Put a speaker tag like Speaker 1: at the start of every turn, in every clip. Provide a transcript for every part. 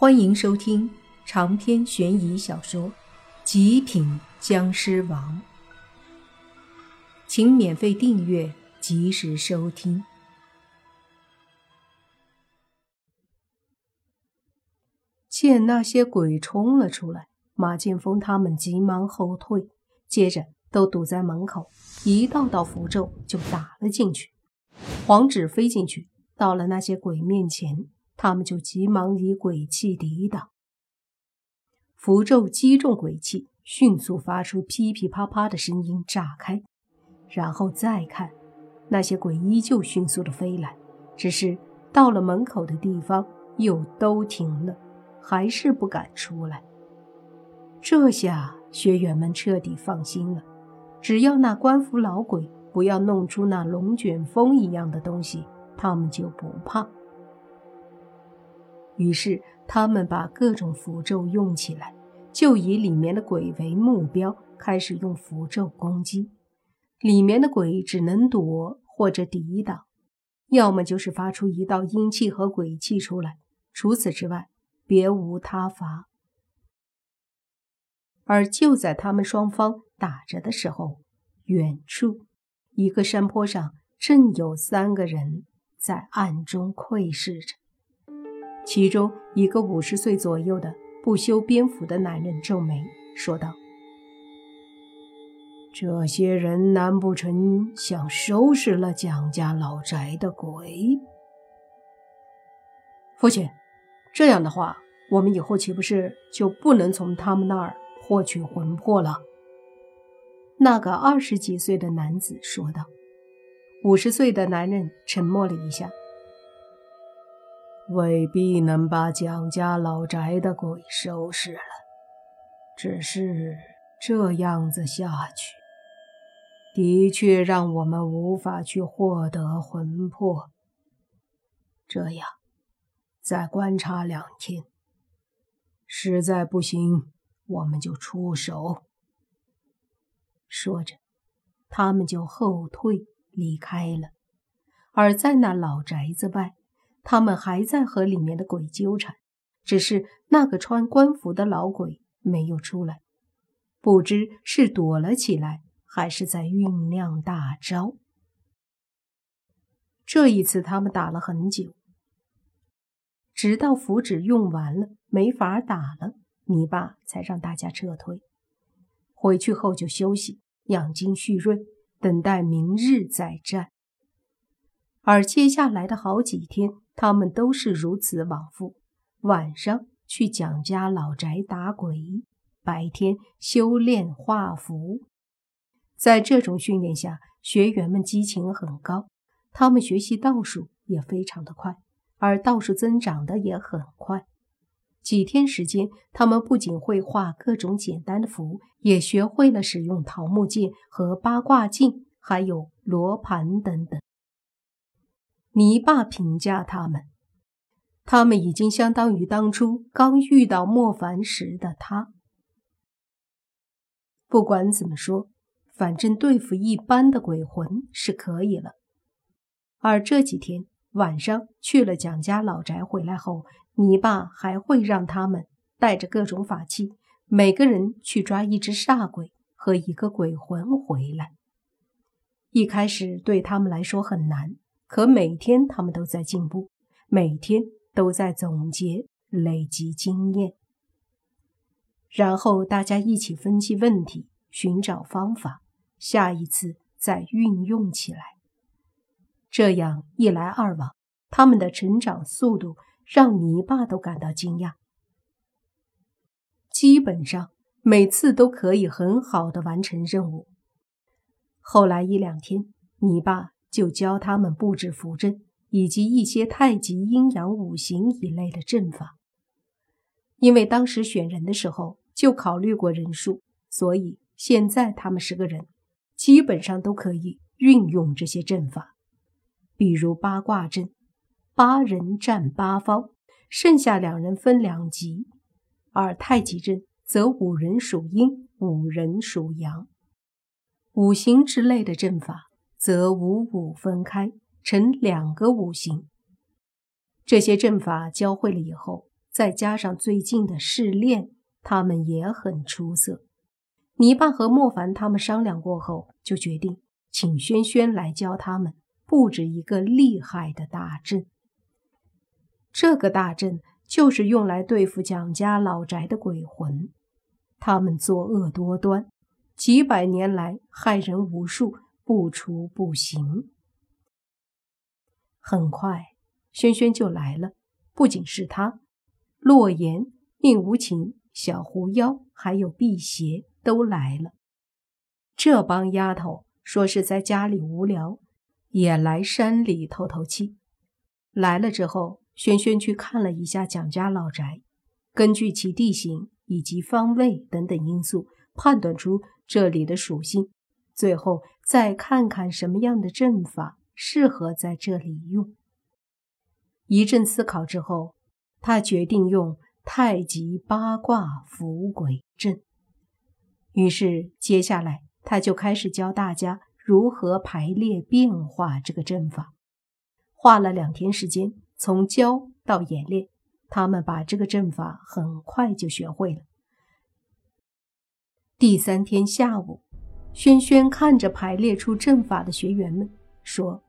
Speaker 1: 欢迎收听长篇悬疑小说《极品僵尸王》，请免费订阅，及时收听。见那些鬼冲了出来，马建峰他们急忙后退，接着都堵在门口，一道道符咒就打了进去。黄纸飞进去，到了那些鬼面前。他们就急忙以鬼气抵挡，符咒击中鬼气，迅速发出噼噼啪啪的声音炸开。然后再看，那些鬼依旧迅速的飞来，只是到了门口的地方又都停了，还是不敢出来。这下学员们彻底放心了，只要那官府老鬼不要弄出那龙卷风一样的东西，他们就不怕。于是，他们把各种符咒用起来，就以里面的鬼为目标，开始用符咒攻击。里面的鬼只能躲或者抵挡，要么就是发出一道阴气和鬼气出来，除此之外别无他法。而就在他们双方打着的时候，远处一个山坡上正有三个人在暗中窥视着。其中一个五十岁左右的不修边幅的男人皱眉说道：“
Speaker 2: 这些人难不成想收拾了蒋家老宅的鬼？
Speaker 1: 父亲，这样的话，我们以后岂不是就不能从他们那儿获取魂魄了？”那个二十几岁的男子说道。五十岁的男人沉默了一下。
Speaker 2: 未必能把蒋家老宅的鬼收拾了，只是这样子下去，的确让我们无法去获得魂魄。这样，再观察两天，实在不行，我们就出手。
Speaker 1: 说着，他们就后退离开了，而在那老宅子外。他们还在和里面的鬼纠缠，只是那个穿官服的老鬼没有出来，不知是躲了起来，还是在酝酿大招。这一次他们打了很久，直到符纸用完了，没法打了，泥巴才让大家撤退。回去后就休息，养精蓄锐，等待明日再战。而接下来的好几天。他们都是如此往复：晚上去蒋家老宅打鬼，白天修炼画符。在这种训练下，学员们激情很高，他们学习道术也非常的快，而道术增长的也很快。几天时间，他们不仅会画各种简单的符，也学会了使用桃木剑和八卦镜，还有罗盘等等。泥巴评价他们，他们已经相当于当初刚遇到莫凡时的他。不管怎么说，反正对付一般的鬼魂是可以了。而这几天晚上去了蒋家老宅回来后，泥巴还会让他们带着各种法器，每个人去抓一只煞鬼和一个鬼魂回来。一开始对他们来说很难。可每天他们都在进步，每天都在总结、累积经验，然后大家一起分析问题，寻找方法，下一次再运用起来。这样一来二往，他们的成长速度让泥巴都感到惊讶。基本上每次都可以很好的完成任务。后来一两天，泥巴。就教他们布置符阵，以及一些太极、阴阳、五行一类的阵法。因为当时选人的时候就考虑过人数，所以现在他们十个人基本上都可以运用这些阵法。比如八卦阵，八人占八方，剩下两人分两级；而太极阵则五人属阴，五人属阳。五行之类的阵法。则五五分开成两个五行，这些阵法教会了以后，再加上最近的试炼，他们也很出色。泥巴和莫凡他们商量过后，就决定请轩轩来教他们布置一个厉害的大阵。这个大阵就是用来对付蒋家老宅的鬼魂。他们作恶多端，几百年来害人无数，不出不行。很快，轩轩就来了。不仅是他，洛言、宁无情、小狐妖，还有辟邪都来了。这帮丫头说是在家里无聊，也来山里透透气。来了之后，轩轩去看了一下蒋家老宅，根据其地形。以及方位等等因素判断出这里的属性，最后再看看什么样的阵法适合在这里用。一阵思考之后，他决定用太极八卦伏鬼阵。于是接下来他就开始教大家如何排列变化这个阵法。花了两天时间，从教到演练。他们把这个阵法很快就学会了。第三天下午，轩轩看着排列出阵法的学员们说：“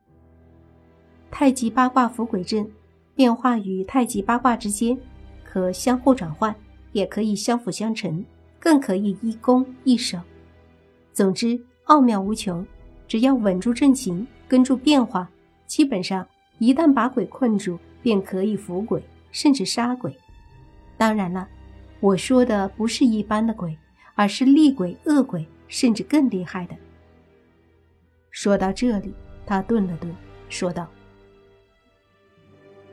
Speaker 1: 太极八卦伏鬼阵，变化于太极八卦之间，可相互转换，也可以相辅相成，更可以一攻一守。总之，奥妙无穷。只要稳住阵型，跟住变化，基本上一旦把鬼困住，便可以伏鬼。”甚至杀鬼，当然了，我说的不是一般的鬼，而是厉鬼、恶鬼，甚至更厉害的。说到这里，他顿了顿，说道：“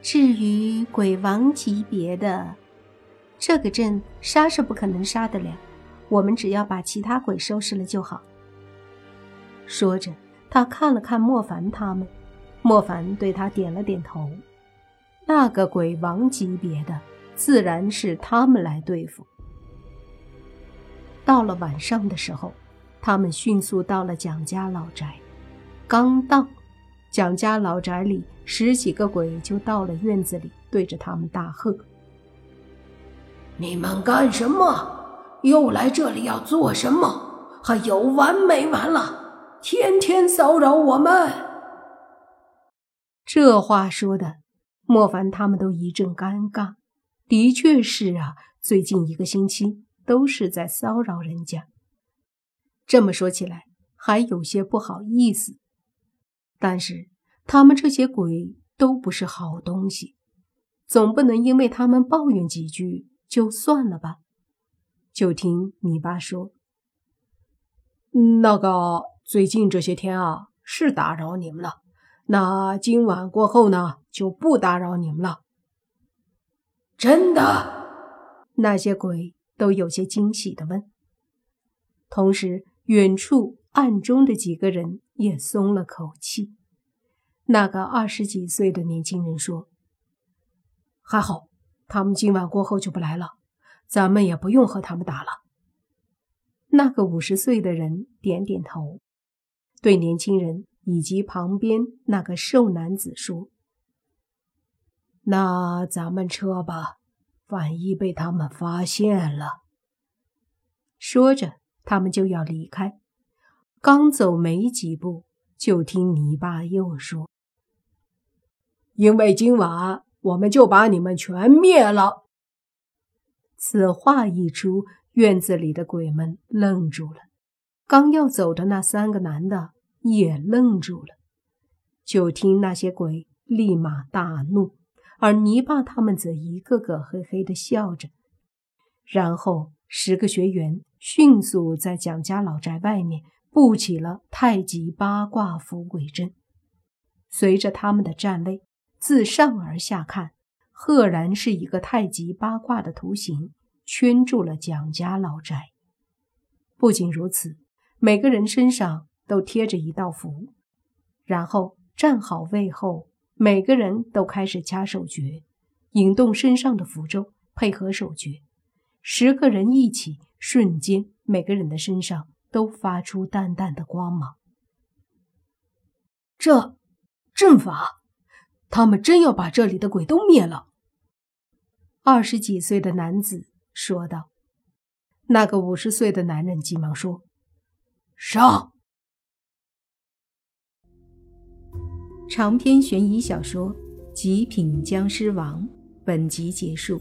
Speaker 1: 至于鬼王级别的，这个阵杀是不可能杀得了，我们只要把其他鬼收拾了就好。”说着，他看了看莫凡他们，莫凡对他点了点头。那个鬼王级别的，自然是他们来对付。到了晚上的时候，他们迅速到了蒋家老宅。刚到，蒋家老宅里十几个鬼就到了院子里，对着他们大喝：“
Speaker 2: 你们干什么？又来这里要做什么？还有完没完了？天天骚扰我们！”
Speaker 1: 这话说的。莫凡他们都一阵尴尬，的确是啊，最近一个星期都是在骚扰人家。这么说起来，还有些不好意思。但是他们这些鬼都不是好东西，总不能因为他们抱怨几句就算了吧？就听你爸说，
Speaker 2: 那个最近这些天啊，是打扰你们了。那今晚过后呢，就不打扰你们了。
Speaker 1: 真的？那些鬼都有些惊喜的问。同时，远处暗中的几个人也松了口气。那个二十几岁的年轻人说：“
Speaker 2: 还好，他们今晚过后就不来了，咱们也不用和他们打了。”
Speaker 1: 那个五十岁的人点点头，对年轻人。以及旁边那个瘦男子说：“
Speaker 2: 那咱们撤吧，万一被他们发现了。”
Speaker 1: 说着，他们就要离开。刚走没几步，就听泥巴又说：“
Speaker 2: 因为今晚我们就把你们全灭了。”
Speaker 1: 此话一出，院子里的鬼们愣住了。刚要走的那三个男的。也愣住了，就听那些鬼立马大怒，而泥巴他们则一个个嘿嘿的笑着。然后十个学员迅速在蒋家老宅外面布起了太极八卦伏鬼阵。随着他们的站位，自上而下看，赫然是一个太极八卦的图形，圈住了蒋家老宅。不仅如此，每个人身上。都贴着一道符，然后站好位后，每个人都开始掐手诀，引动身上的符咒，配合手诀。十个人一起，瞬间，每个人的身上都发出淡淡的光芒。
Speaker 2: 这阵法，他们真要把这里的鬼都灭了？
Speaker 1: 二十几岁的男子说道。那个五十岁的男人急忙说：“
Speaker 2: 上！”
Speaker 3: 长篇悬疑小说《极品僵尸王》本集结束，